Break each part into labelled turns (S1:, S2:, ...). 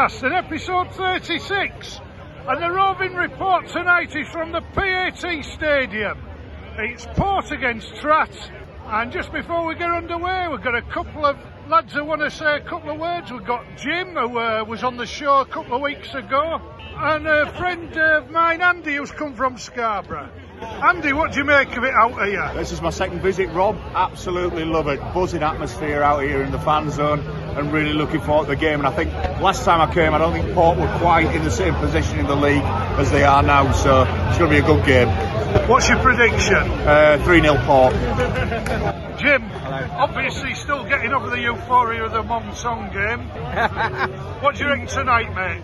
S1: Podcast and episode 36. And the roving report tonight is from the PAT Stadium. It's Port against Trat. And just before we get underway, we've got a couple of lads who want to say a couple of words. We've got Jim, who uh, was on the show a couple of weeks ago, and a friend of mine, Andy, who's come from Scarborough. Andy, what do you make of it out here?
S2: This is my second visit, Rob. Absolutely love it. Buzzing atmosphere out here in the fan zone and really looking forward to the game. And I think last time I came, I don't think Port were quite in the same position in the league as they are now. So it's going to be a good game.
S1: What's your prediction?
S2: Uh, 3 0 Port.
S1: Jim, obviously still getting over the euphoria of the Monson game. what do you reckon tonight, mate?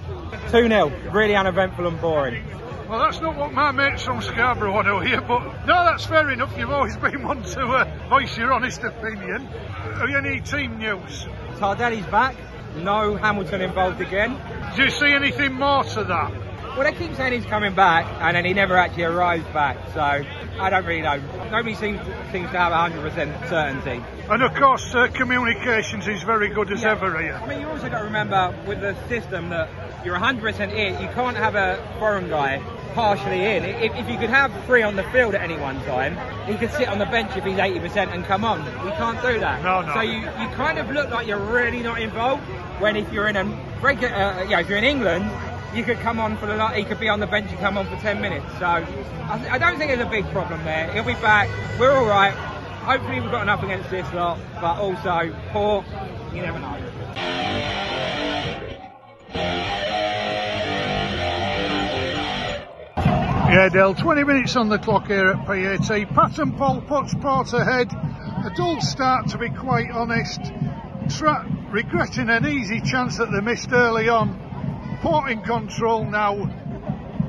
S3: 2 0. Really uneventful and boring.
S1: Well, that's not what my mates from Scarborough want to hear, but no, that's fair enough. You've always been one to uh, voice your honest opinion. Have you any team news?
S3: Tardeli's back. No Hamilton involved again.
S1: Do you see anything more to that?
S3: Well, they keep saying he's coming back, and then he never actually arrives back. So I don't really know. Nobody seems seems to have 100% certainty.
S1: And of course, uh, communications is very good as
S3: Yeah.
S1: ever here.
S3: I mean, you also got to remember with the system that you're 100% in. You can't have a foreign guy partially in. If, if you could have three on the field at any one time, he could sit on the bench if he's 80% and come on. We can't do that.
S1: No, no.
S3: So you, you kind of look like you're really not involved. When if you're in a regular, uh, yeah, if you're in England, you could come on for the lot. He could be on the bench and come on for 10 minutes. So I, th- I don't think there's a big problem there. He'll be back. We're all right. Hopefully we've got enough against this lot, but also poor. You never know.
S1: Yeah, Dale, 20 minutes on the clock here at PAT. Patton Paul puts part ahead. A dull start, to be quite honest. Trat regretting an easy chance that they missed early on. Port in control now.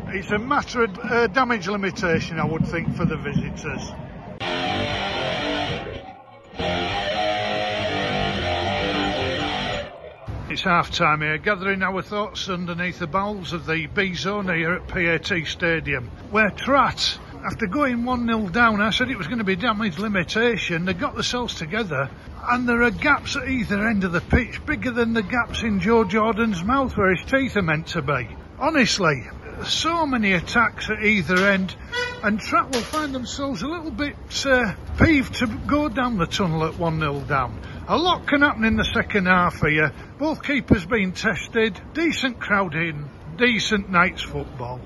S1: It's a matter of uh, damage limitation, I would think, for the visitors. It's half time here, gathering our thoughts underneath the bowels of the B zone here at PAT Stadium, where Trat, after going 1 0 down, I said it was going to be damage limitation. They got themselves together, and there are gaps at either end of the pitch bigger than the gaps in Joe Jordan's mouth where his teeth are meant to be. Honestly, so many attacks at either end, and Trat will find themselves a little bit uh, peeved to go down the tunnel at 1 0 down. A lot can happen in the second half here. Both keepers being tested, decent crowd in, decent night's football.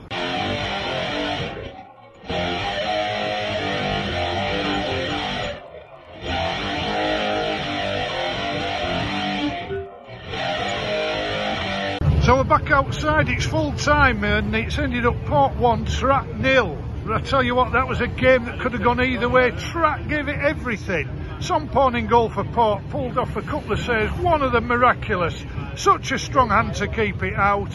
S1: So we're back outside, it's full time and it's ended up part 1, Trat nil. But I tell you what, that was a game that could have gone either way. Trat gave it everything. Some pawn in goal for Port, pulled off a couple of saves, one of them miraculous. Such a strong hand to keep it out.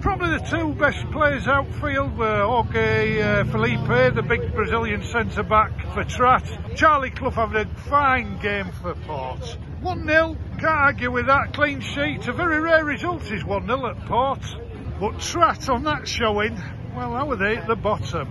S1: Probably the two best players outfield were Jorge uh, Felipe, the big Brazilian centre back for Trat. Charlie Clough having a fine game for Port. 1 0, can't argue with that. Clean sheet. A very rare result is 1 0 at Port. But Trat on that showing, well, how were they at the bottom?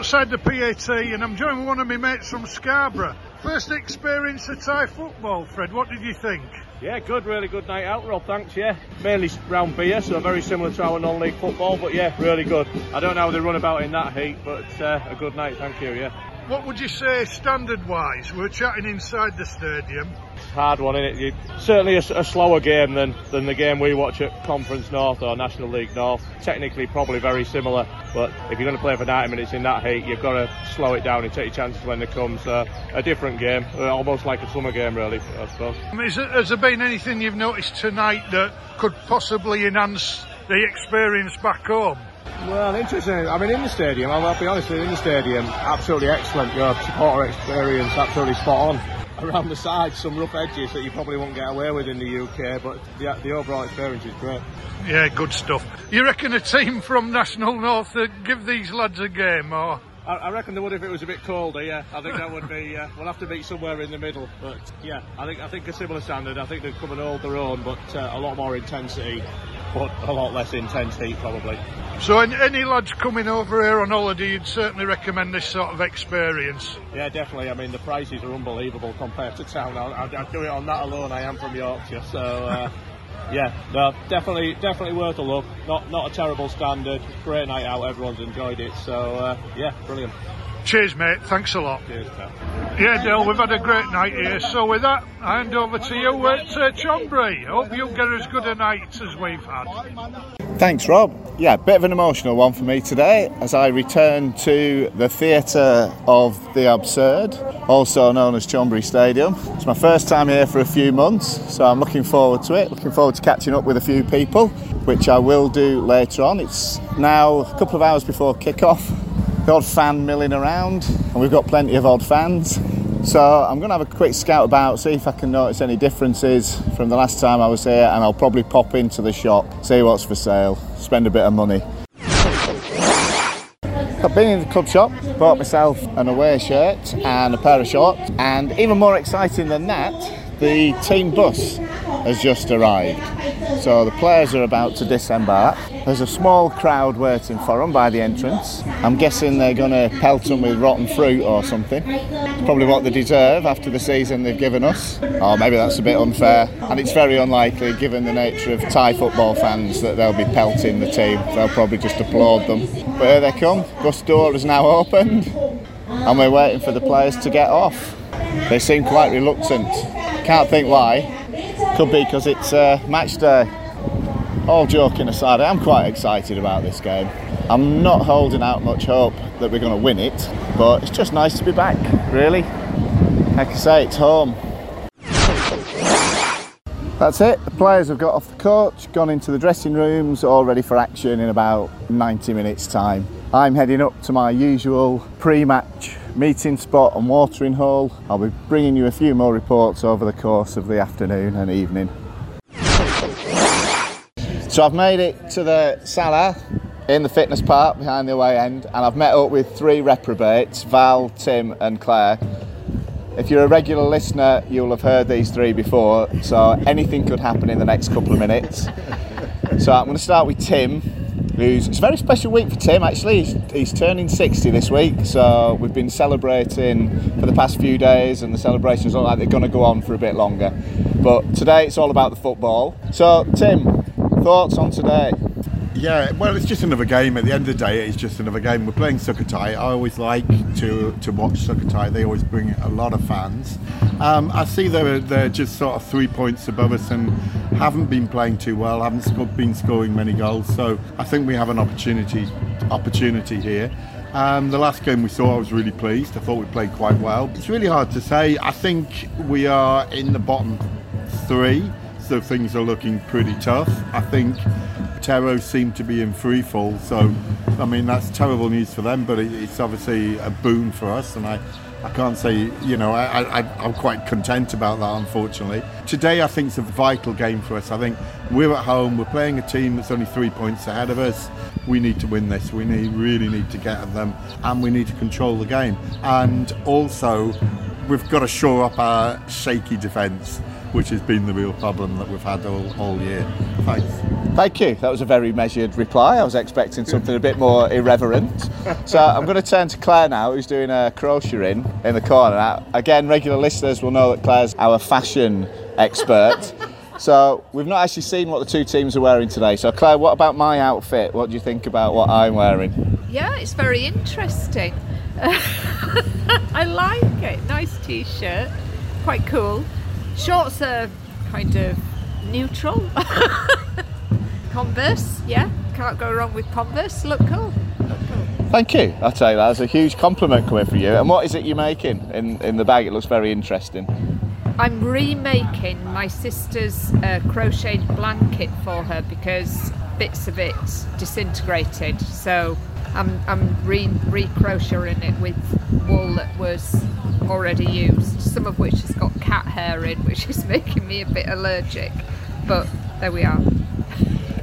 S1: Outside the PAT and I'm joined with one of my mates from Scarborough. First experience of Thai football, Fred. What did you think?
S4: Yeah, good, really good night out, Rob. Thanks. Yeah, mainly round beer, so very similar to our non-league football, but yeah, really good. I don't know how they run about in that heat, but uh, a good night. Thank you. Yeah,
S1: What would you say standard-wise? We're chatting inside the stadium.
S4: Hard one, isn't it? Certainly a slower game than than the game we watch at Conference North or National League North. Technically, probably very similar, but if you're going to play for 90 minutes in that heat, you've got to slow it down and take your chances when they come. So a different game, uh, almost like a summer game, really. I suppose.
S1: I mean, is there, has there been anything you've noticed tonight that could possibly enhance the experience back home?
S4: Well, interesting. I mean, in the stadium, I'll, I'll be honest, in the stadium, absolutely excellent. Your supporter experience, absolutely spot on. Around the sides, some rough edges that you probably won't get away with in the UK, but the, the overall experience is great.
S1: Yeah, good stuff. You reckon a team from National North would give these lads a game, or
S4: I, I reckon they would if it was a bit colder. Yeah, I think that would be. Uh, we'll have to meet somewhere in the middle, but yeah, I think I think a similar standard. I think they'd come and hold their own, but uh, a lot more intensity but a lot less intense heat probably.
S1: So, any, lads coming over here on holiday, you'd certainly recommend this sort of experience.
S4: Yeah, definitely. I mean, the prices are unbelievable compared to town. I'd, I'd do it on that alone. I am from Yorkshire, so uh, yeah, no, definitely, definitely worth a look. Not, not a terrible standard. Great night out. Everyone's enjoyed it. So uh, yeah, brilliant.
S1: Cheers, mate. Thanks a lot.
S4: Cheers, Pat.
S1: Yeah, Dale, we've had a great night here. So, with that, I hand over to you at uh, Chonburi. Hope you get as good a night as we've had.
S5: Thanks, Rob. Yeah, bit of an emotional one for me today as I return to the theatre of the absurd, also known as Chonburi Stadium. It's my first time here for a few months, so I'm looking forward to it. Looking forward to catching up with a few people, which I will do later on. It's now a couple of hours before kick-off. Odd fan milling around, and we've got plenty of odd fans. So I'm going to have a quick scout about, see if I can notice any differences from the last time I was here, and I'll probably pop into the shop, see what's for sale, spend a bit of money. I've been in the club shop, bought myself an away shirt and a pair of shorts, and even more exciting than that, the team bus has just arrived. So the players are about to disembark. There's a small crowd waiting for them by the entrance. I'm guessing they're going to pelt them with rotten fruit or something. It's probably what they deserve after the season they've given us. Or maybe that's a bit unfair. And it's very unlikely, given the nature of Thai football fans, that they'll be pelting the team. They'll probably just applaud them. But here they come. Bus door is now opened. And we're waiting for the players to get off. They seem quite reluctant. Can't think why. Could be because it's uh, match day. All joking aside, I am quite excited about this game. I'm not holding out much hope that we're going to win it, but it's just nice to be back, really. Like I say, it's home. That's it. The players have got off the coach, gone into the dressing rooms, all ready for action in about 90 minutes' time. I'm heading up to my usual pre-match meeting spot and watering hole. I'll be bringing you a few more reports over the course of the afternoon and evening. So I've made it to the Salah in the fitness park behind the away end and I've met up with three reprobates, Val, Tim and Clare. If you're a regular listener, you'll have heard these three before, so anything could happen in the next couple of minutes. So I'm going to start with Tim, who's it's a very special week for Tim actually. He's, he's, turning 60 this week, so we've been celebrating for the past few days, and the celebrations look like they're going to go on for a bit longer. But today it's all about the football. So, Tim, thoughts on today?
S6: Yeah, well, it's just another game. At the end of the day, it's just another game. We're playing Sukhothai. I always like to to watch Sukhothai. They always bring a lot of fans. Um, I see they're, they're just sort of three points above us and haven't been playing too well, haven't sco- been scoring many goals. So I think we have an opportunity opportunity here. Um, the last game we saw, I was really pleased. I thought we played quite well. It's really hard to say. I think we are in the bottom three, so things are looking pretty tough. I think Tero seem to be in free fall, so I mean that's terrible news for them, but it, it's obviously a boon for us, and I. I can't say, you know, I, I'm quite content about that, unfortunately. Today, I think it's a vital game for us. I think we're at home, we're playing a team that's only three points ahead of us. We need to win this. We need, really need to get at them, and we need to control the game. And also, we've got to shore up our shaky defence, which has been the real problem that we've had all, all year. Thanks.
S5: Thank you. That was a very measured reply. I was expecting something a bit more irreverent. So I'm going to turn to Clare now, who's doing a crocheting in the corner. Now, again, regular listeners will know that Clare's our fashion expert. So we've not actually seen what the two teams are wearing today. So Clare, what about my outfit? What do you think about what I'm wearing?
S7: Yeah, it's very interesting. I like it. Nice t-shirt, quite cool. Shorts are kind of neutral. Converse, yeah, can't go wrong with Converse. Look cool. Look cool.
S5: Thank you. I'll tell you that. That's a huge compliment coming from you. And what is it you're making in, in the bag? It looks very interesting.
S7: I'm remaking my sister's uh, crocheted blanket for her because bits of it disintegrated. So I'm, I'm re, re-crocheting it with wool that was already used, some of which has got cat hair in, which is making me a bit allergic. But there we are.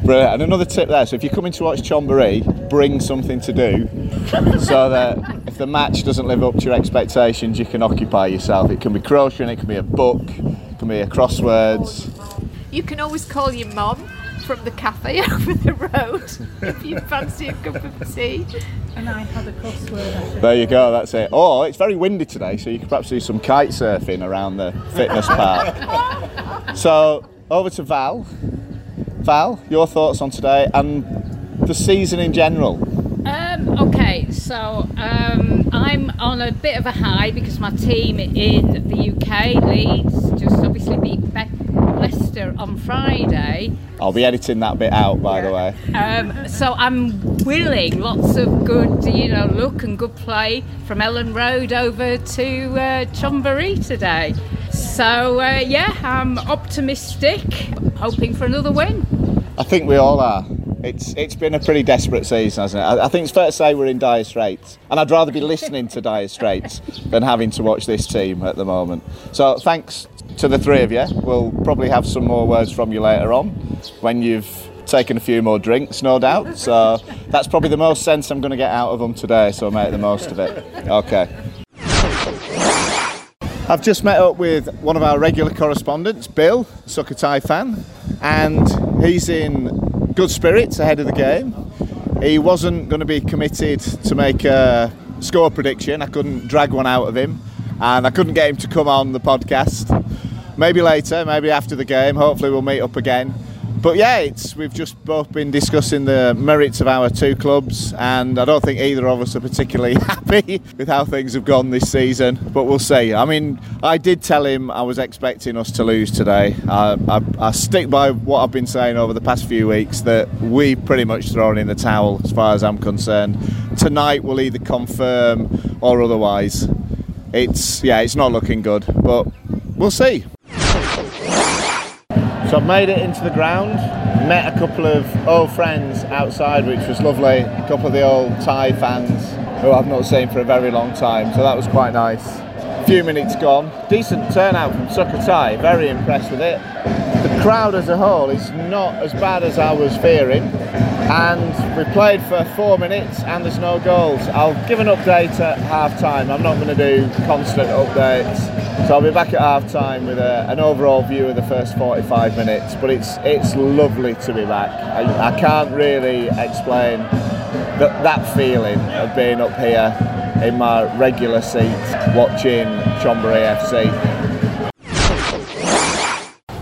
S5: Brilliant. And another tip there, so if you're coming to watch Chonburi, bring something to do so that if the match doesn't live up to your expectations, you can occupy yourself. It can be crocheting, it can be a book, it can be a crosswords.
S7: You can always call your mom from the cafe over the road if you fancy a cup of tea.
S8: And I had a crossword.
S5: There you go, that's it. Oh, it's very windy today, so you could perhaps do some kite surfing around the fitness park. so, over to Val. Val, your thoughts on today and the season in general?
S8: Um, okay, so um, I'm on a bit of a high because my team in the UK, Leeds, just obviously beat Be- Leicester on Friday.
S5: I'll be editing that bit out, by the way.
S8: Um, so I'm willing lots of good, you know, look and good play from Elland Road over to uh, Chonburi today. So uh, yeah, I'm optimistic, hoping for another win.
S5: I think we all are. It's it's been a pretty desperate season, hasn't it? I, I think it's fair to say we're in dire straits, and I'd rather be listening to dire straits than having to watch this team at the moment. So thanks to the three of you. We'll probably have some more words from you later on when you've taken a few more drinks, no doubt. So that's probably the most sense I'm going to get out of them today. So make the most of it. Okay. I've just met up with one of our regular correspondents, Bill, Sukhothai fan, and he's in good spirits ahead of the game. He wasn't going to be committed to make a score prediction. I couldn't drag one out of him, and I couldn't get him to come on the podcast. Maybe later, maybe after the game. Hopefully, we'll meet up again. But yeah, it's we've just both been discussing the merits of our two clubs, and I don't think either of us are particularly happy with how things have gone this season. But we'll see. I mean, I did tell him I was expecting us to lose today. I, I, I stick by what I've been saying over the past few weeks that we pretty much thrown in the towel as far as I'm concerned. Tonight will either confirm or otherwise. It's yeah, it's not looking good, but we'll see. So I've made it into the ground, met a couple of old friends outside, which was lovely. A couple of the old Thai fans who I've not seen for a very long time, so that was quite nice. A few minutes gone, decent turnout from Sukhothai, very impressed with it. The crowd as a whole is not as bad as I was fearing, and we played for four minutes and there's no goals. I'll give an update at half time. I'm not going to do constant updates. So I'll be back at half time with a, an overall view of the first 45 minutes. But it's it's lovely to be back. I, I can't really explain that, that feeling of being up here in my regular seat watching Chonburi FC.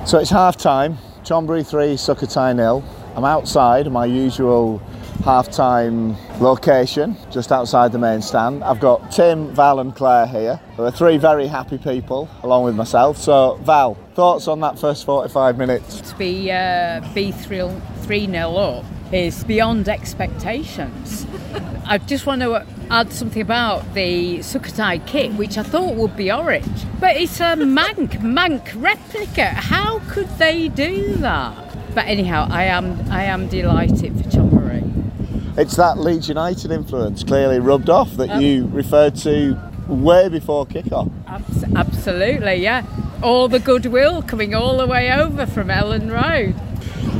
S5: So it's half time, Chonburi 3, Sukhothai nil. I'm outside my usual half time location, just outside the main stand. I've got Tim, Val, and Clare here. There are three very happy people, along with myself. So, Val, thoughts on that first 45 minutes?
S8: To be uh, be 3 0 up is beyond expectations. I just want to add something about the Sukhothai kit, which I thought would be orange, but it's a Mank Mank replica. How could they do that? But anyhow, I am I am delighted for Chonburi.
S5: It's that Leeds United influence clearly rubbed off that
S8: Um,
S5: you referred to way before kick-off.
S8: Abs- absolutely, yeah. All the goodwill coming all the way over from Elland Road.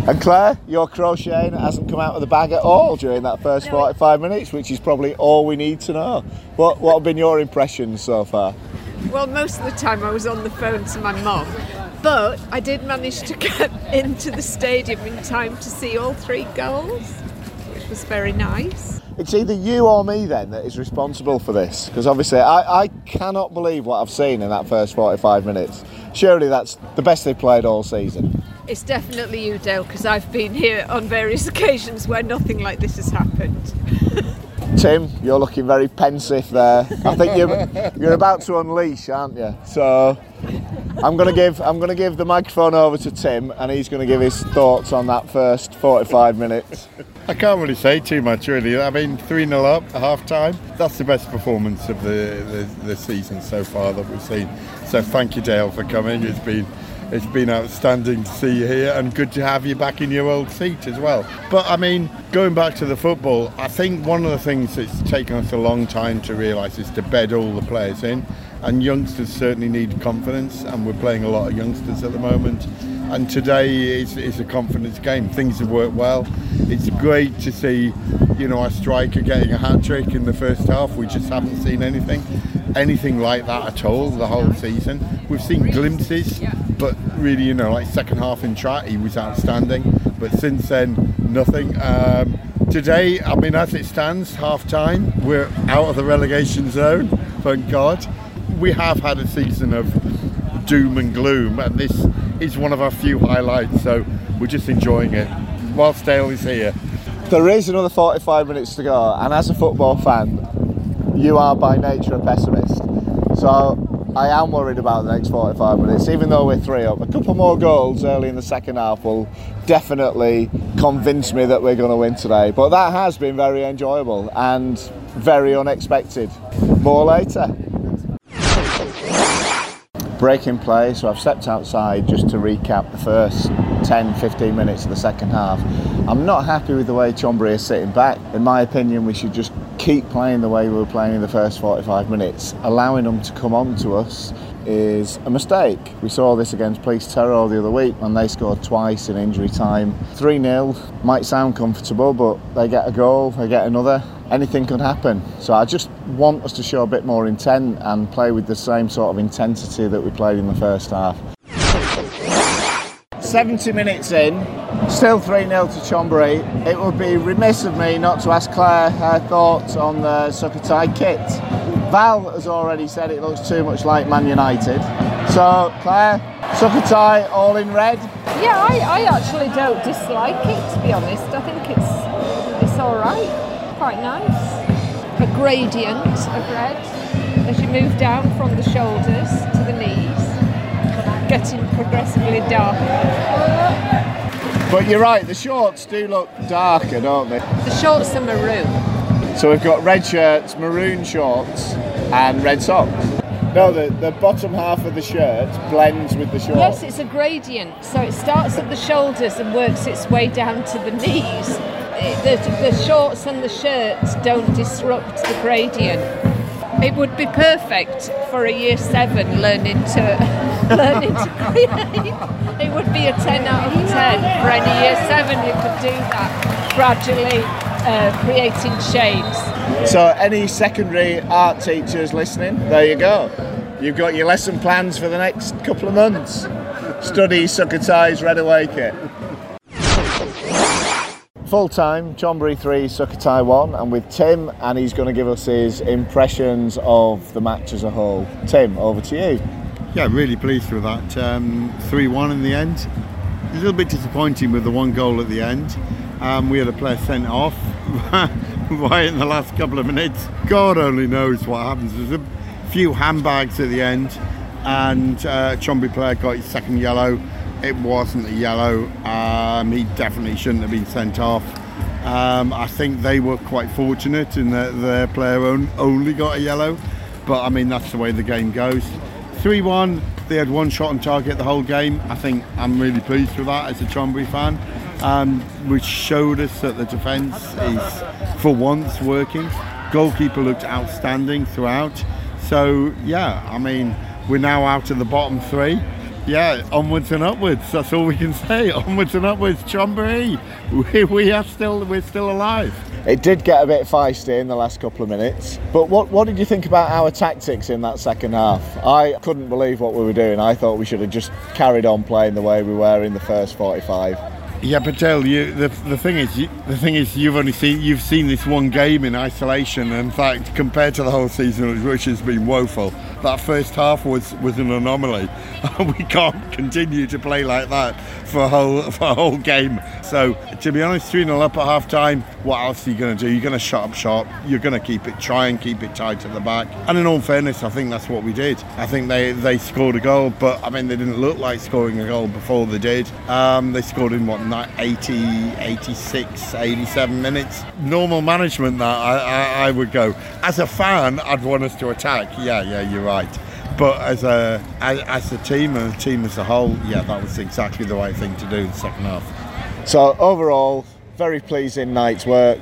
S5: And Clare, your crocheting hasn't come out of the bag at all during that first 45 minutes, which is probably all we need to know. What, what have been your impressions so far?
S7: Well, most of the time I was on the phone to my mum, but I did manage to get into the stadium in time to see all three goals, which was very nice.
S5: It's either you or me then that is responsible for this, because obviously I, I cannot believe what I've seen in that first 45 minutes. Surely that's the best they've played all season.
S7: It's definitely you, Dale, because I've been here on various occasions where nothing like this has happened.
S5: Tim, you're looking very pensive there. I think you're you're about to unleash, aren't you? So I'm gonna give I'm gonna give the microphone over to Tim, and he's gonna give his thoughts on that first 45 minutes.
S6: I can't really say too much, really. I mean, 3 0 up at half time. That's the best performance of the, the, the season so far that we've seen. So thank you, Dale, for coming. It's been it's been outstanding to see you here and good to have you back in your old seat as well. But I mean, going back to the football, I think one of the things that's taken us a long time to realise is to bed all the players in. And youngsters certainly need confidence, and we're playing a lot of youngsters at the moment. And today is, is a confidence game. Things have worked well. It's great to see, you know, our striker getting a hat trick in the first half. We just haven't seen anything, anything like that at all the whole season. We've seen glimpses, but really, you know, like second half in track, he was outstanding. But since then, nothing. Um, today, I mean, as it stands, half time, we're out of the relegation zone, thank God. We have had a season of doom and gloom, and this is one of our few highlights, so we're just enjoying it whilst Dale is here.
S5: There is another 45 minutes to go, and as a football fan, you are by nature a pessimist. So I am worried about the next 45 minutes, even though we're three up. A couple more goals early in the second half will definitely convince me that we're going to win today. But that has been very enjoyable and very unexpected. More later. Breaking play, so I've stepped outside just to recap the first 10 15 minutes of the second half. I'm not happy with the way Chonburi is sitting back. In my opinion, we should just keep playing the way we were playing in the first 45 minutes. Allowing them to come on to us is a mistake. We saw this against Police Tero the other week when they scored twice in injury time. 3 0 might sound comfortable, but they get a goal, they get another. Anything could happen. So I just want us to show a bit more intent and play with the same sort of intensity that we played in the first half. 70 minutes in, still 3 0 to Chonburi. It would be remiss of me not to ask Clare her thoughts on the Sukhothai kit. Val has already said it looks too much like Man United. So, Clare, Sukhothai all in red?
S7: Yeah, I, I actually don't dislike it to be honest. I think it's it's all right, quite nice. A gradient of red as you move down from the shoulders to the knees, getting progressively darker.
S5: But you're right, the shorts do look darker, don't they?
S7: The shorts are maroon.
S5: So we've got red shirts, maroon shorts, and red socks. No, the, the bottom half of the shirt blends with the shorts.
S7: Yes, it's a gradient. So it starts at the shoulders and works its way down to the knees. The, the shorts and the shirts don't disrupt the gradient. It would be perfect for a year seven learning to learning to create. It would be a ten out of ten for any year seven who could do that gradually uh, creating shapes.
S5: So, any secondary art teachers listening, there you go. You've got your lesson plans for the next couple of months. Study Sukhothai's Red Away kit. Full time, Chonburi 3, Sukhothai 1, and with Tim, and he's going to give us his impressions of the match as a whole. Tim, over to you.
S6: Yeah, really pleased with that. Um, 3 1 in the end. A little bit disappointing with the one goal at the end. Um, we had a player sent off right in the last couple of minutes. God only knows what happens. There's a few handbags at the end, and uh, Chombi player got his second yellow. It wasn't a yellow. Um, he definitely shouldn't have been sent off. Um, I think they were quite fortunate in that their player on- only got a yellow, but I mean that's the way the game goes. 3 1, they had one shot on target the whole game. I think I'm really pleased with that as a Chonburi fan, um, which showed us that the defence is for once working. Goalkeeper looked outstanding throughout. So, yeah, I mean, we're now out of the bottom three. Yeah, onwards and upwards. That's all we can say. Onwards and upwards, Chonburi. We, we are still, we're still alive.
S5: It did get a bit feisty in the last couple of minutes. But what, what did you think about our tactics in that second half? I couldn't believe what we were doing. I thought we should have just carried on playing the way we were in the first 45.
S6: Yeah, Patel. You the, the thing is, you, the thing is, you've only seen you've seen this one game in isolation. In fact, compared to the whole season, which has been woeful, that first half was was an anomaly. we can't continue to play like that for a whole for a whole game. So, to be honest, three 0 up at half time. What else are you going to do? You're going to shut up shop. You're going to keep it, try and keep it tight at the back. And in all fairness, I think that's what we did. I think they they scored a goal, but I mean they didn't look like scoring a goal before they did. Um, they scored in what 80, 86, 87 minutes. Normal management that I, I, I would go. As a fan, I'd want us to attack. Yeah, yeah, you're right. But as a as, a team and a team as a whole, yeah, that was exactly the right thing to do in the second half.
S5: So, overall, very pleasing night's work.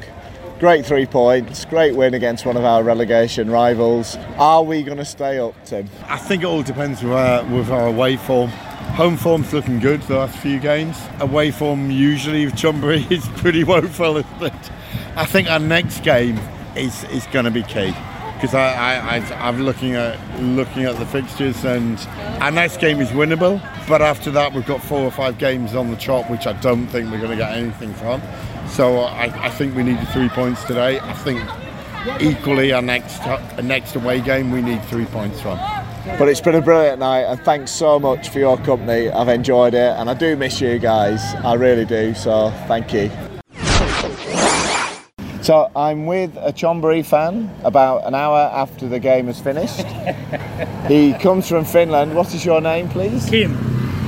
S5: Great three points, great win against one of our relegation rivals. Are we going to stay up, Tim?
S6: I think it all depends with our, with our away form. Home form's looking good the last few games. Away form usually with Chonburi is pretty woeful, isn't? I think our next game is, is going to be key because I, I, I, I'm looking at looking at the fixtures and our next game is winnable. but after that we've got four or five games on the chop, which I don't think we're going to get anything from. So I, I think we needed three points today. I think equally our next our next away game we need three points from.
S9: But it's been a brilliant night, and thanks so much for your company. I've enjoyed it, and I do miss you guys. I really do. So thank you. So I'm with a Chonburi fan about an hour after the game has finished. he comes from Finland. What is your name, please?
S10: Kim.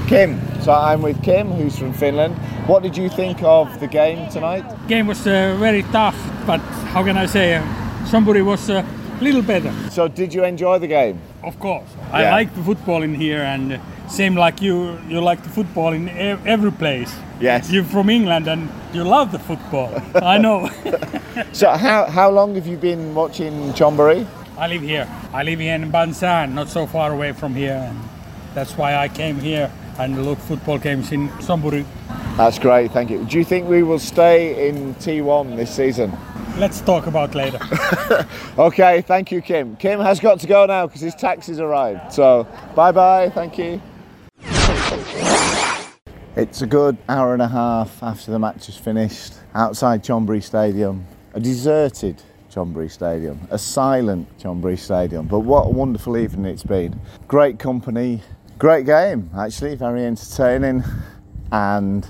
S9: Kim. So I'm with Kim, who's from Finland. What did you think of the game tonight?
S10: Game was uh, very tough, but how can I say? Uh, somebody was a little better.
S9: So did you enjoy the game?
S10: Of course. I
S9: Yeah.
S10: like the football in here, and same like you, you like the football in every place.
S9: Yes.
S10: You're from England and you love the football. I know.
S9: So how how long have you been watching Chonburi?
S10: I live here. I live here in Bang Saen, not so far away from here, and that's why I came here and look football games in Samburi.
S9: That's great, thank you. Do you think we will stay in T1 this season?
S10: Let's talk about later.
S9: Okay, thank you, Kim. Kim has got to go now because his taxi's arrived. So, bye bye, thank you. It's a good hour and a half after the match is finished outside Chonburi Stadium. A deserted Chonburi Stadium, a silent Chonburi Stadium. But what a wonderful evening it's been. Great company, great game, actually, very entertaining. And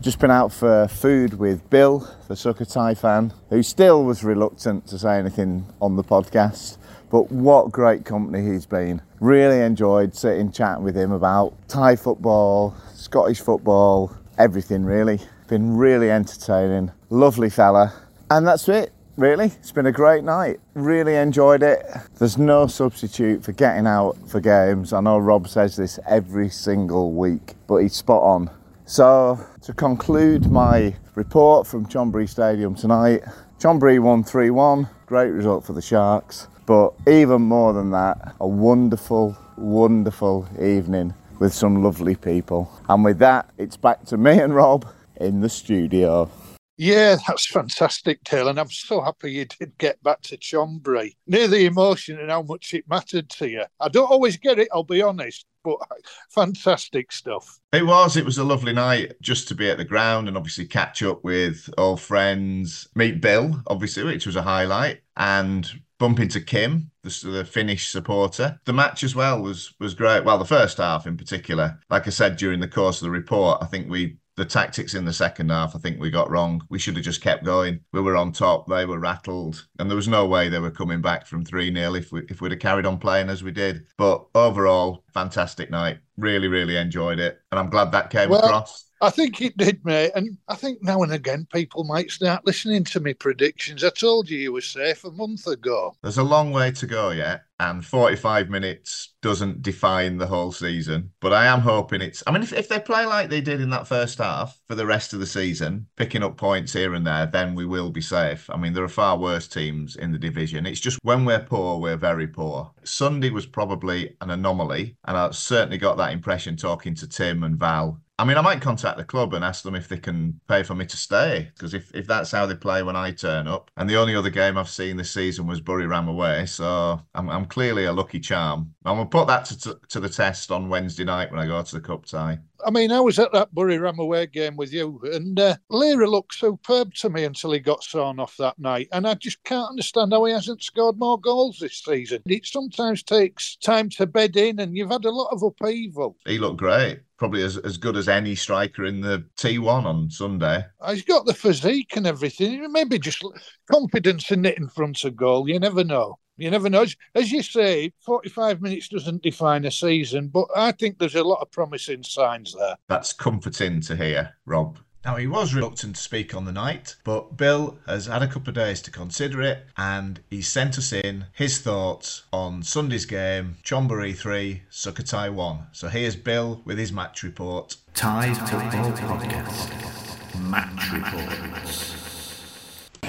S9: just been out for food with Bill, the Sukhothai fan, who still was reluctant to say anything on the podcast. But what great company he's been. Really enjoyed sitting chatting with him about Thai football, Scottish football, everything really. Been really entertaining. Lovely fella. And that's it, really. It's been a great night. Really enjoyed it. There's no substitute for getting out for games. I know Rob says this every single week, but he's spot on. So, to conclude my report from Chonburi Stadium tonight, Chonburi won 3 1. Great result for the Sharks. But even more than that, a wonderful, wonderful evening with some lovely people. And with that, it's back to me and Rob in the studio.
S1: Yeah, that's fantastic, Taylor, and I'm so happy you did get back to Chonburi. Near the emotion and how much it mattered to you. I don't always get it, I'll be honest, but fantastic stuff.
S5: It was. It was a lovely night just to be at the ground and obviously catch up with old friends, meet Bill, obviously, which was a highlight, and bump into Kim, the, the Finnish supporter. The match as well was was great. Well, the first half in particular, like I said during the course of the report, I think we the tactics in the second half, I think we got wrong. We should have just kept going. We were on top, they were rattled, and there was no way they were coming back from 3 0 if, we, if we'd have carried on playing as we did. But overall, fantastic night. Really, really enjoyed it. And I'm glad that came
S1: Well,
S5: across.
S1: I think it did, mate. And I think now and again people might start listening to me predictions. I told you you were safe a month ago.
S5: There's a long way to go yet, and 45 minutes doesn't define the whole season. But I am hoping it's. I mean, if, if they play like they did in that first half for the rest of the season, picking up points here and there, then we will be safe. I mean, there are far worse teams in the division. It's just when we're poor, we're very poor. Sunday was probably an anomaly, and I certainly got that impression talking to Tim and Val I mean, I might contact the club and ask them if they can pay for me to stay because if, if that's how they play when I turn up, and the only other game I've seen this season was Buriram away, so I'm, I'm clearly a lucky charm. I'm gonna put that to, to, to the test on Wednesday night when I go to the cup tie.
S1: I mean, I was at that Buriram away game with you, and uh, Lira looked superb to me until he got sawn off that night. And I just can't understand how he hasn't scored more goals this season. It sometimes takes time to bed in, and you've had a lot of upheaval.
S5: He looked great, probably as, as good as any striker in the T1 on Sunday.
S1: He's got the physique and everything. Maybe just confidence in it in front of goal. You never know. You never know. As- As you say, 45 minutes doesn't define a season, but I think there's a lot of promising signs there.
S5: That's comforting to hear, Rob. Now, he was reluctant to speak on the night, but Bill has had a couple of days to consider it and he sent us in his thoughts on Sunday's game, Chonburi 3, Sukhothai 1. So here's Bill with his match report.
S11: Thai Football Podcast. Match Reports.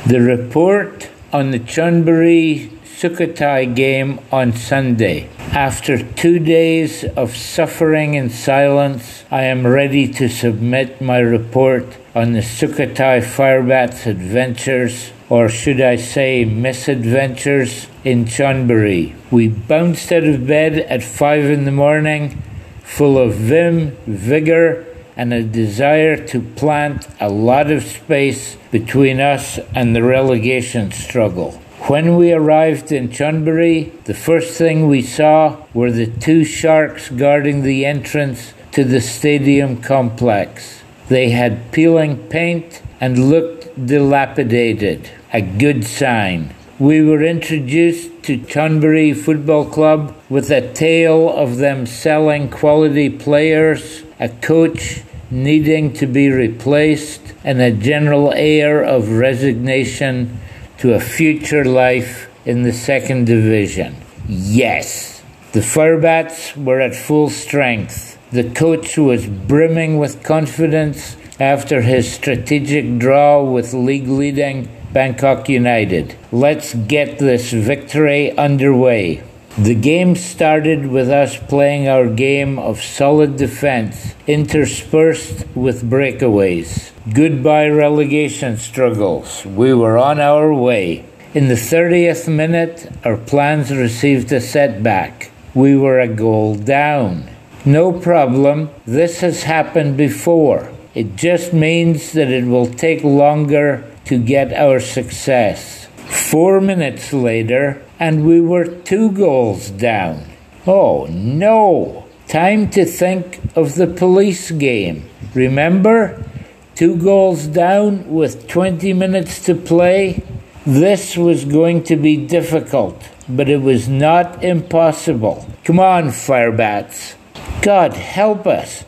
S12: The report on the Chonburi Sukhothai game on Sunday. After two days of suffering in silence, I am ready to submit my report on the Sukhothai Firebats adventures, or should I say misadventures, in Chonburi. We bounced out of bed at five in the morning full of vim, vigour, and a desire to plant a lot of space between us and the relegation struggle. When we arrived in Chonburi, the first thing we saw were the two sharks guarding the entrance to the stadium complex. They had peeling paint and looked dilapidated, a good sign. We were introduced to Chonburi Football Club with a tale of them selling quality players, a coach needing to be replaced, and a general air of resignation to a future life in the second division. Yes, the Firebats were at full strength. The coach was brimming with confidence after his strategic draw with league leading Bangkok United. Let's get this victory underway. The game started with us playing our game of solid defense, interspersed with breakaways. Goodbye relegation struggles. We were on our way. In the 30th minute, our plans received a setback. We were a goal down. No problem, this has happened before. It just means that it will take longer to get our success. Four minutes later, and we were two goals down. Oh no! Time to think of the police game. Remember? Two goals down with 20 minutes to play? This was going to be difficult, but it was not impossible. Come on, Firebats. God help us.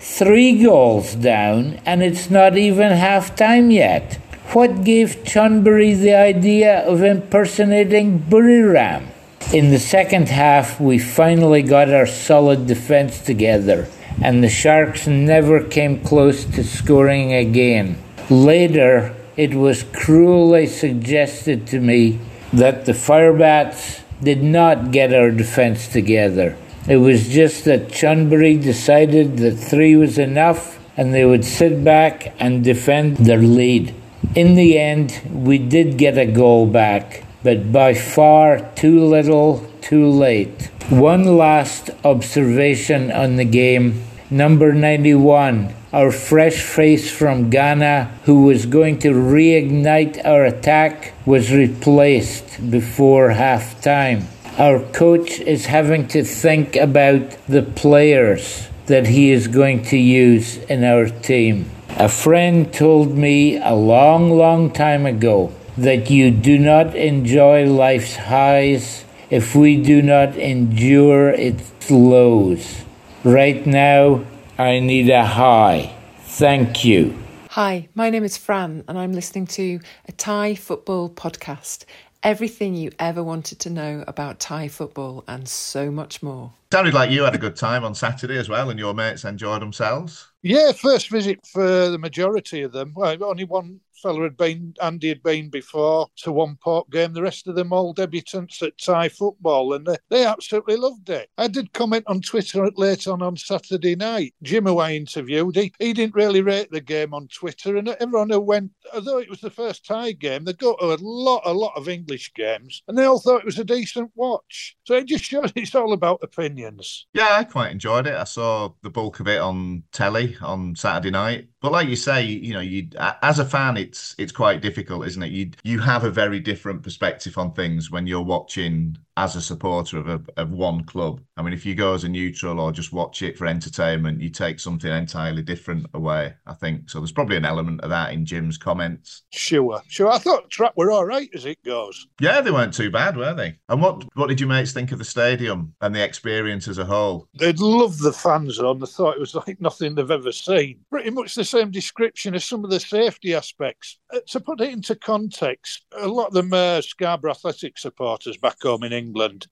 S12: Three goals down, and it's not even half time yet. What gave Chonburi the idea of impersonating Buriram? In the second half, we finally got our solid defense together, and the Sharks never came close to scoring again. Later, it was cruelly suggested to me that the Firebats did not get our defense together. It was just that Chonburi decided that three was enough and they would sit back and defend their lead. In the end, we did get a goal back, but by far too little, too late. One last observation on the game. Number 91, our fresh face from Ghana, who was going to reignite our attack, was replaced before half time. Our coach is having to think about the players that he is going to use in our team. A friend told me a long, long time ago that you do not enjoy life's highs if we do not endure its lows. Right now, I need a high. Thank you.
S13: Hi, my name is Fran, and I'm listening to a Thai football podcast. Everything you ever wanted to know about Thai football and so much more.
S5: Sounded like you had a good time on Saturday as well, and your mates enjoyed themselves.
S1: Yeah, first visit for the majority of them. Well, only one fella had been, Andy had been before to one port game. The rest of them all debutants at Thai football, and they, they absolutely loved it. I did comment on Twitter late on on Saturday night. Jim, who I interviewed, he, he didn't really rate the game on Twitter, and everyone who went, although it was the first Thai game, they go to a lot, a lot of English games, and they all thought it was a decent watch. So it just shows it's all about opinions.
S5: Yeah, I quite enjoyed it. I saw the bulk of it on telly on Saturday night. But like you say, you know, you as a fan, it's it's quite difficult, isn't it? You you have a very different perspective on things when you're watching as a supporter of a, of one club. I mean, if you go as a neutral or just watch it for entertainment, you take something entirely different away. I think so. There's probably an element of that in Jim's comments.
S1: Sure, sure. I thought Trat were all right as it goes.
S5: Yeah, they weren't too bad, were they? And what what did you mates think of the stadium and the experience as a whole?
S1: They'd love the fans zone. They thought it was like nothing they've ever seen. Pretty much the same description as some of the safety aspects. Uh, to put it into context, a lot of them are Scarborough Athletic supporters back home in England,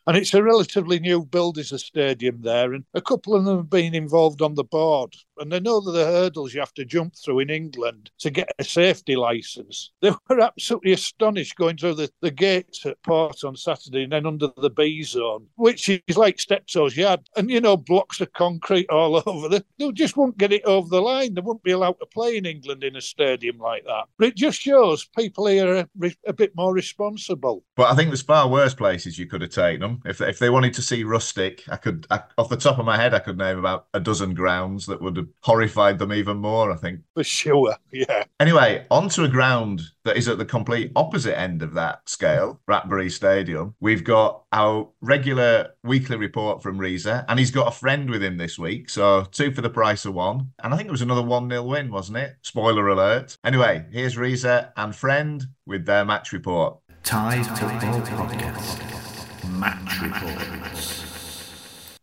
S1: and it's a relatively new build a stadium there, and a couple of them have been involved on the board, and they know that the hurdles you have to jump through in England to get a safety license. They were absolutely astonished going through the, the gates at Port on Saturday and then under the B zone, which is like Steptoe's Yard, and you know, blocks of concrete all over. They, they just won't get it over the line. They won't be allowed to play in England in a stadium like that. But it just shows people here are re- a bit more responsible.
S5: But I think there's far worse places you could have taken them. If, if they wanted to see rustic, I could, I, off the top of my head, I could name about a dozen grounds that would have horrified them even more, I think.
S1: For sure, yeah.
S5: Anyway, onto a ground that is at the complete opposite end of that scale, Ratburi Stadium. We've got our regular weekly report from Riza, and he's got a friend with him this week. So two for the price of one. And I think it was another 1 0 win, wasn't it? Spoiler alert. Anyway, here's Riza and friend with their match report.
S11: Thai Football Podcast. Match Reports.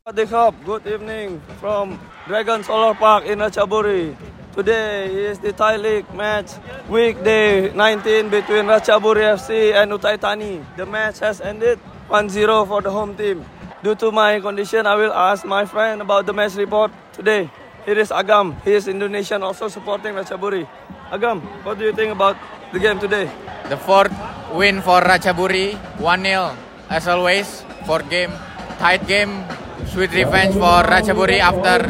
S14: Good evening from Dragon Solar Park in Ratchaburi. Today is the Thai League match, weekday 19 between Ratchaburi FC and Uthai Thani. The match has ended 1-0 for the home team. Due to my condition, I will ask my friend about the match report today. Here is Agam. He is Indonesian, also supporting Ratchaburi. Agam, what do you think about the game today?
S15: The fourth win for Ratchaburi, 1-0 as always. for game, tight game, sweet revenge for Ratchaburi after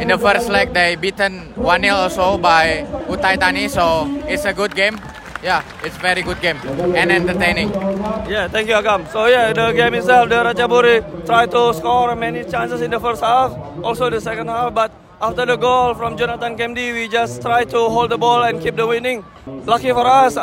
S15: in the first leg they beaten 1-0 also by Uthai Thani, so it's a good game. Yeah, it's very good game and entertaining.
S14: Yeah, thank you, Agam. So yeah, the game itself, the Ratchaburi tried to score many chances in the first half, also the second half, but after the goal from Jonathan Khemdee, we just try to hold the ball and keep the winning. Lucky for us,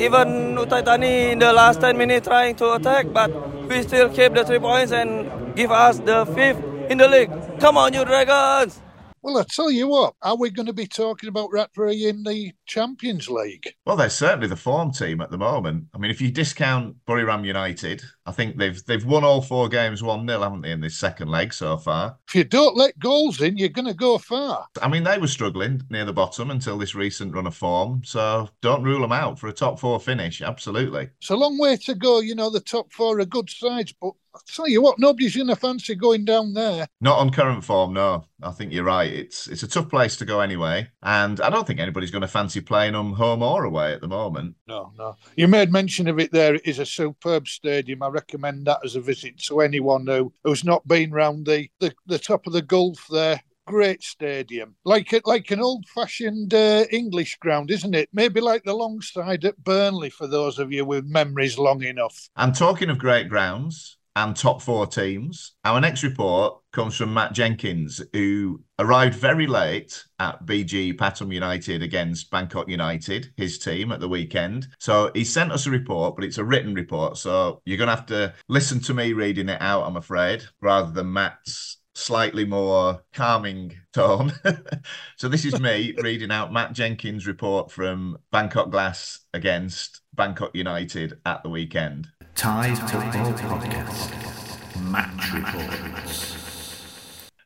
S14: even Uthai Thani in the last 10 minutes trying to attack, but we still keep the three points and give us the fifth in the league. Come on, you Dragons!
S1: Well, I tell you what, are we going to be talking about Ratburi in the Champions League?
S5: Well, they're certainly the form team at the moment. I mean, if you discount Buriram United, I think they've they've won all four games 1 0, haven't they, in this second leg so far?
S1: If you don't let goals in, you're going to go far.
S5: I mean, they were struggling near the bottom until this recent run of form, so don't rule them out for a top four finish, absolutely.
S1: It's a long way to go. You know, the top four are good sides, but I'll tell you what, nobody's going to fancy going down there.
S5: Not on current form, no. I think you're right. It's it's a tough place to go anyway, and I don't think anybody's going to fancy playing them home or away at the moment.
S1: No, no. You made mention of it there. It is a superb stadium. I recommend that as a visit to anyone who, who's not been round the, the, the top of the Gulf there. Great stadium, like it, like an old-fashioned uh, English ground, isn't it? Maybe like the long side at Burnley for those of you with memories long enough.
S5: And talking of great grounds, and top four teams. Our next report comes from Matt Jenkins, who arrived very late at BG Pathum United against Bangkok United, his team at the weekend. So he sent us a report, but it's a written report. So you're going to have to listen to me reading it out, I'm afraid, rather than Matt's slightly more calming tone. so this is me reading out Matt Jenkins' report from Bangkok Glass against Bangkok United at the weekend.
S11: Thai Football Podcast. Match Reports.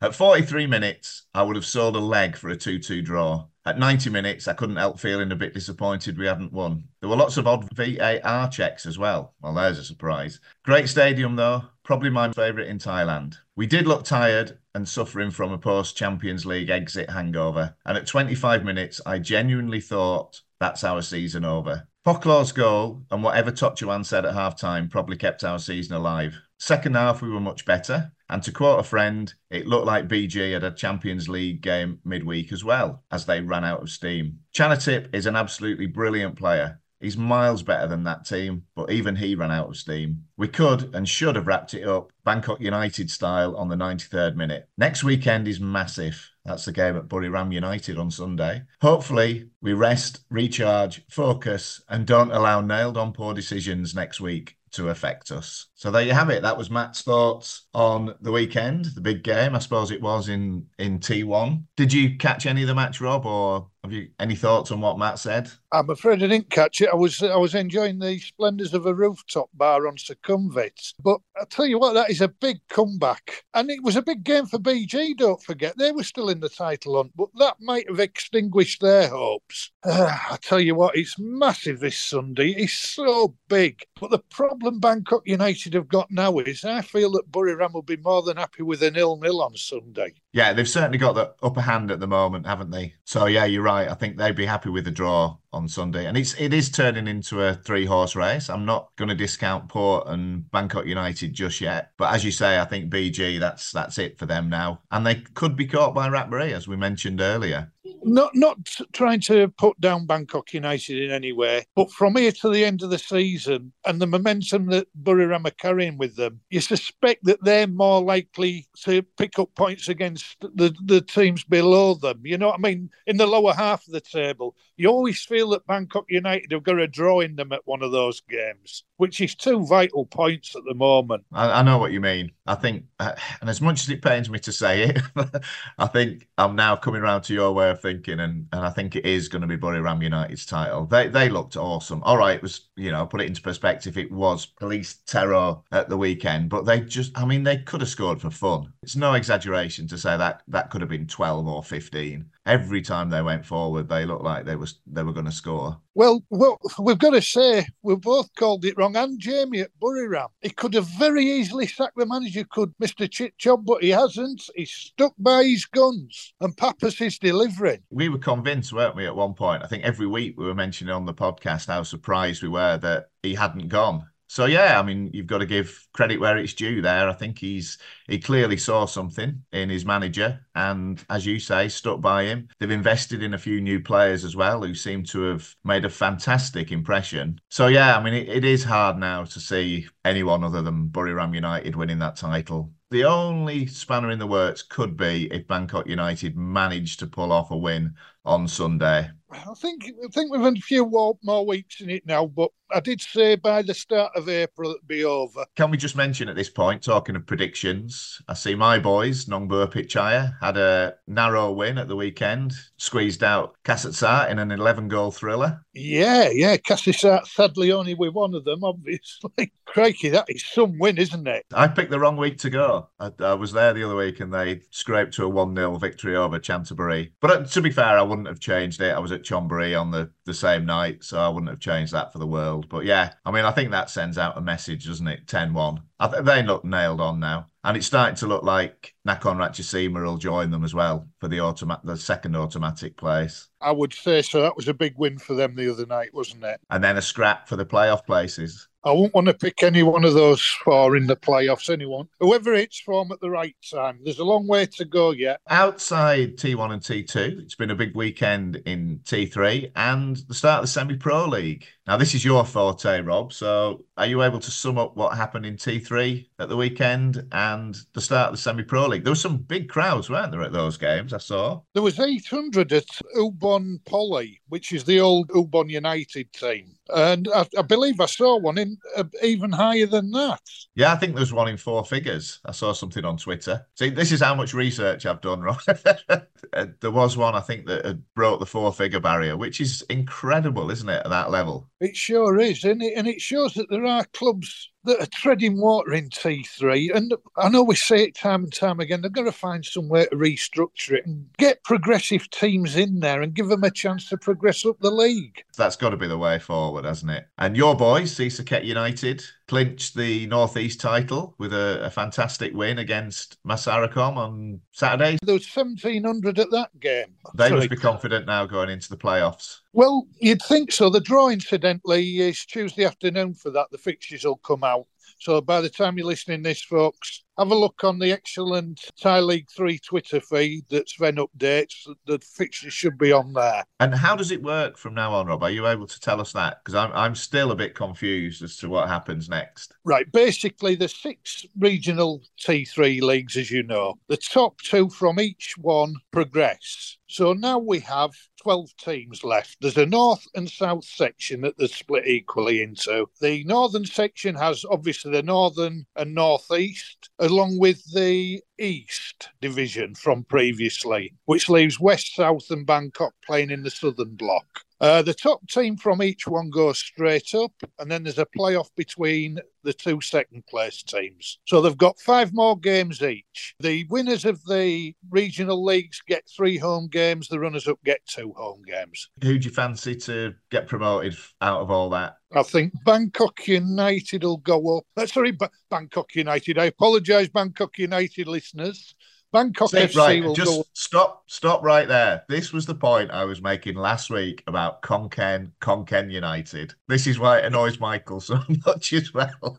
S5: At 43 minutes, I would have sold a leg for a 2 2 draw. At 90 minutes, I couldn't help feeling a bit disappointed we hadn't won. There were lots of odd VAR checks as well. Well, there's a surprise. Great stadium, though. Probably my favourite in Thailand. We did look tired and suffering from a post Champions League exit hangover. And at 25 minutes, I genuinely thought that's our season over. Pokklaw's goal and whatever Totchtawan said at halftime probably kept our season alive. Second half, we were much better. And to quote a friend, it looked like BG had a Champions League game midweek as well, as they ran out of steam. Chanathip is an absolutely brilliant player. He's miles better than that team, but even he ran out of steam. We could and should have wrapped it up Bangkok United style on the 93rd minute. Next weekend is massive. That's the game at Buriram United on Sunday. Hopefully, we rest, recharge, focus, and don't allow nailed on poor decisions next week to affect us. So there you have it. That was Matt's thoughts on the weekend, the big game. I suppose it was in in T1. Did you catch any of the match, Rob, or have you any thoughts on what Matt said?
S1: I'm afraid I didn't catch it. I was I was enjoying the splendours of a rooftop bar on Sukhumvit. But I tell you what, that is a big comeback, and it was a big game for BG. Don't forget, they were still in the title hunt, but that might have extinguished their hopes. Uh, I tell you what, it's massive this Sunday. It's so big. But the problem Bangkok United have got now is I feel that Buriram will be more than happy with a nil-nil on Sunday.
S5: Yeah, they've certainly got the upper hand at the moment, haven't they? So yeah, you're right. I think they'd be happy with a draw on Sunday, and it's it is turning into a three horse race. I'm not going to discount Port and Bangkok United just yet, but as you say, I think BG that's that's it for them now, and they could be caught by Ratburi as we mentioned earlier.
S1: Not not trying to put down Bangkok United in any way, but from here to the end of the season and the momentum that Buriram are carrying with them, you suspect that they're more likely to pick up points against the, the teams below them. You know what I mean? In the lower half of the table, you always feel that Bangkok United have got a draw in them at one of those games, which is two vital points at the moment.
S5: I, I know what you mean. I think, uh, and as much as it pains me to say it, I think I'm now coming around to your way of thinking, and, and I think it is going to be Buriram United's title. They they looked awesome. All right, it was you know put it into perspective. It was Police Tero at the weekend, but they just, I mean, they could have scored for fun. It's no exaggeration to say that that could have been 12 or 15 every time they went forward, they looked like they was they were going to score.
S1: Well, well, we've got to say we've both called it wrong. And Jamie at Buriram, he could have very easily sacked the manager, could Mister Chidchob, but he hasn't. He's stuck by his guns, and Papas is delivering.
S5: We were convinced, weren't we? At one point, I think every week we were mentioning on the podcast how surprised we were that he hadn't gone so yeah, I mean, you've got to give credit where it's due. There, I think he's he clearly saw something in his manager, and as you say, stuck by him. They've invested in a few new players as well, who seem to have made a fantastic impression. So yeah, I mean, it, it is hard now to see anyone other than Buriram United winning that title. The only spanner in the works could be if Bangkok United managed to pull off a win on Sunday.
S1: I think I think we've had a few more, more weeks in it now, but I did say by the start of April it'd be over.
S5: Can we just mention at this point, talking of predictions, I see my boys, Nongbua Pitchaya, had a narrow win at the weekend, squeezed out Kasetsart in an 11 goal thriller.
S1: Yeah, yeah, Kasetsart sadly only with one of them, obviously. Crikey, that is some win, isn't it?
S5: I picked the wrong week to go. I, I was there the other week and they scraped to a 1 0 victory over Chanthaburi. But uh, to be fair, I wouldn't have changed it. I was at Chonburi on the, the same night, so I wouldn't have changed that for the world. But yeah, I mean, I think that sends out a message, doesn't it? 10 1. Th- they look nailed on now. And it's starting to look like Nakhon Ratchasima will join them as well for the automa- the second automatic place.
S1: I would say so. That was a big win for them the other night, wasn't it?
S5: And then a scrap for the playoff places.
S1: I wouldn't want to pick any one of those four in the playoffs, anyone. Whoever hits form at the right time. There's a long way to go yet.
S5: Outside T1 and T2, it's been a big weekend in T3 and the start of the Semi Pro League. Now, this is your forte, Rob. So, are you able to sum up what happened in T3 at the weekend and the start of the Semi Pro League? There were some big crowds, weren't there, at those games? I saw.
S1: There was 800 at Ubon Poly, which is the old Ubon United team. And I, I believe I saw one in uh, even higher than that.
S5: Yeah, I think there's one in four figures. I saw something on Twitter. See, this is how much research I've done, Rob. there was one, I think, that had broke the four figure barrier, which is incredible, isn't it, at that level?
S1: It sure is, and it, and it shows that there are clubs that are treading water in T3. And I know we say it time and time again, they've got to find some way to restructure it and get progressive teams in there and give them a chance to progress up the league.
S5: That's got to be the way forward, hasn't it? And your boys, Sisaket United, clinched the Northeast title with a, a fantastic win against Masarakom on Saturday.
S1: There was 1,700 at that game.
S5: They Sorry. must be confident now going into the playoffs.
S1: Well, you'd think so. The draw, incidentally, is Tuesday afternoon for that. The fixtures will come out. So by the time you're listening this, folks, have a look on the excellent Thai League 3 Twitter feed that's then updates. The fixtures should be on there.
S5: And how does it work from now on, Rob? Are you able to tell us that? Because I'm, I'm still a bit confused as to what happens next.
S1: Right. Basically, the six regional T3 leagues, as you know. The top two from each one progress. So now we have 12 teams left. There's a north and south section that they're split equally into. The northern section has obviously the northern and northeast, along with the east division from previously, which leaves west, south, and Bangkok playing in the southern block. Uh, the top team from each one goes straight up, and then there's a playoff between the two second place teams. So they've got five more games each. The winners of the regional leagues get three home games, the runners up get two home games.
S5: Who do you fancy to get promoted out of all that?
S1: I think Bangkok United will go up. Uh, sorry, ba- Bangkok United. I apologise, Bangkok United listeners. Bangkok
S5: Stay,
S1: FC
S5: right,
S1: will
S5: just
S1: go.
S5: stop, stop right there. This was the point I was making last week about Khon Kaen, Konken United. This is why it annoys Michael so much as well.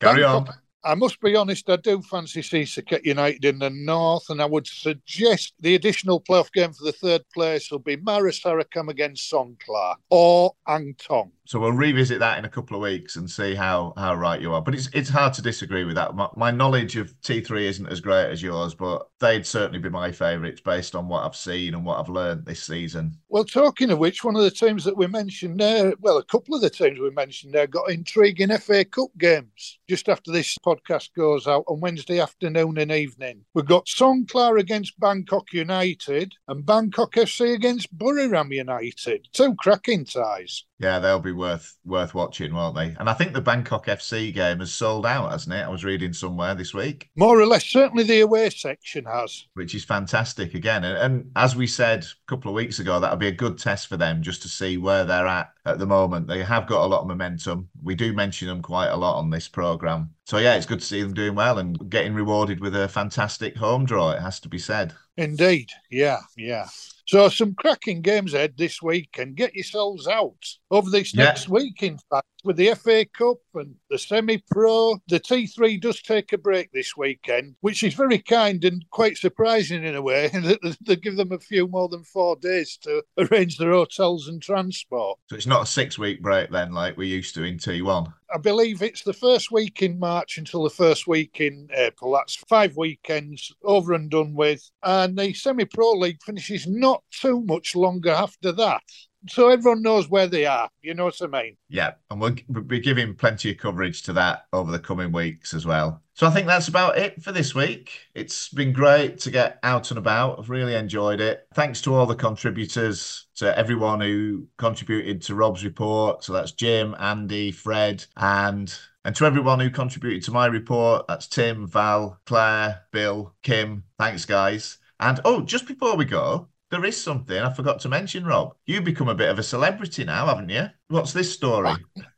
S5: Carry
S1: Bangkok,
S5: on.
S1: I must be honest, I do fancy Sisaket United in the north, and I would suggest the additional playoff game for the third place will be Maha Sarakham against Songkhla or Ang Thong.
S5: So we'll revisit that in a couple of weeks and see how how right you are. But it's it's hard to disagree with that. My, my knowledge of T3 isn't as great as yours, but they'd certainly be my favourites based on what I've seen and what I've learned this season.
S1: Well, talking of which, one of the teams that we mentioned there, well, a couple of the teams we mentioned there got intriguing FA Cup games just after this podcast goes out on Wednesday afternoon and evening. We've got Songkhla against Bangkok United and Bangkok FC against Buriram United. Two cracking ties.
S5: Yeah, they'll be worth worth watching, won't they? And I think the Bangkok FC game has sold out, hasn't it? I was reading somewhere this week.
S1: More or less, certainly the away section has.
S5: Which is fantastic again. And, and as we said a couple of weeks ago, that'll be a good test for them just to see where they're at at the moment. They have got a lot of momentum. We do mention them quite a lot on this programme. So, yeah, it's good to see them doing well and getting rewarded with a fantastic home draw, it has to be said.
S1: Indeed. Yeah, yeah. So some cracking games ahead this week and get yourselves out over this
S5: Yeah.
S1: next week, in fact, with the FA Cup and the semi-pro. The T3 does take a break this weekend, which is very kind and quite surprising in a way that they give them a few more than four days to arrange their hotels and transport.
S5: So it's not a six week break then, like we used to in T1.
S1: I believe it's the first week in March until the first week in April. That's five weekends over and done with. And the semi pro league finishes not too much longer after that. So everyone knows where they are. You know what I mean?
S5: Yeah, and we'll be giving plenty of coverage to that over the coming weeks as well. So I think that's about it for this week. It's been great to get out and about. I've really enjoyed it. Thanks to all the contributors, to everyone who contributed to Rob's report. So that's Jim, Andy, Fred, and and to everyone who contributed to my report. That's Tim, Val, Clare, Bill, Kim. Thanks, guys. And oh, just before we go, there is something I forgot to mention, Rob. You've become a bit of a celebrity now, haven't you? What's this story?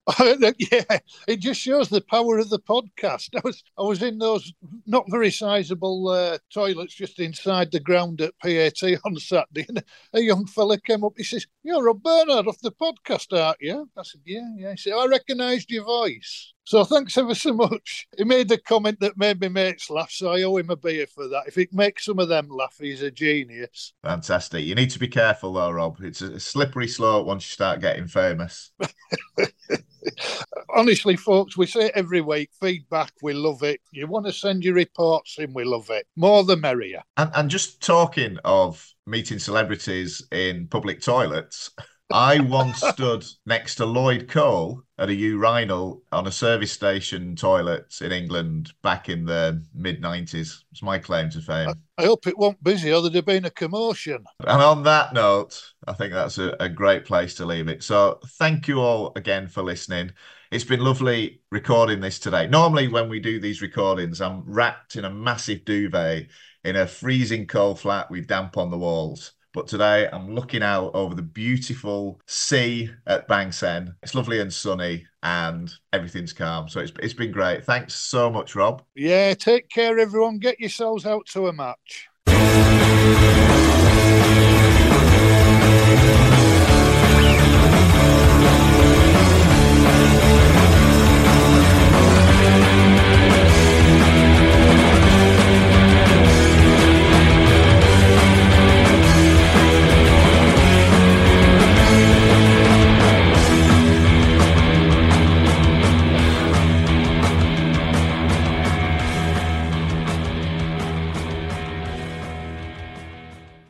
S1: yeah, it just shows the power of the podcast. I was I was in those not very sizable uh, toilets just inside the ground at PAT on Saturday, and a young fella came up. He says, "You're Rob Bernard off the podcast, aren't you?" I said, "Yeah, yeah." He said, "I recognised your voice." So thanks ever so much. He made a comment that made my mates laugh, so I owe him a beer for that. If it makes some of them laugh, he's a genius.
S5: Fantastic. You need to be careful though, Rob. It's a slippery slope once you start getting famous.
S1: Honestly, folks, we say it every week feedback, we love it. You want to send your reports in, we love it. More the merrier.
S5: And, and just talking of meeting celebrities in public toilets, I once stood next to Lloyd Cole at a urinal on a service station toilet in England back in the mid 90s. It's my claim to fame.
S1: I hope it won't busy or there'd have been a commotion.
S5: And on that note, I think that's a, a great place to leave it. So thank you all again for listening. It's been lovely recording this today. Normally, when we do these recordings, I'm wrapped in a massive duvet in a freezing cold flat with damp on the walls. But today I'm looking out over the beautiful sea at Bang Saen. It's lovely and sunny and everything's calm. So it's, it's been great. Thanks so much, Rob.
S1: Yeah, take care, everyone. Get yourselves out to a match.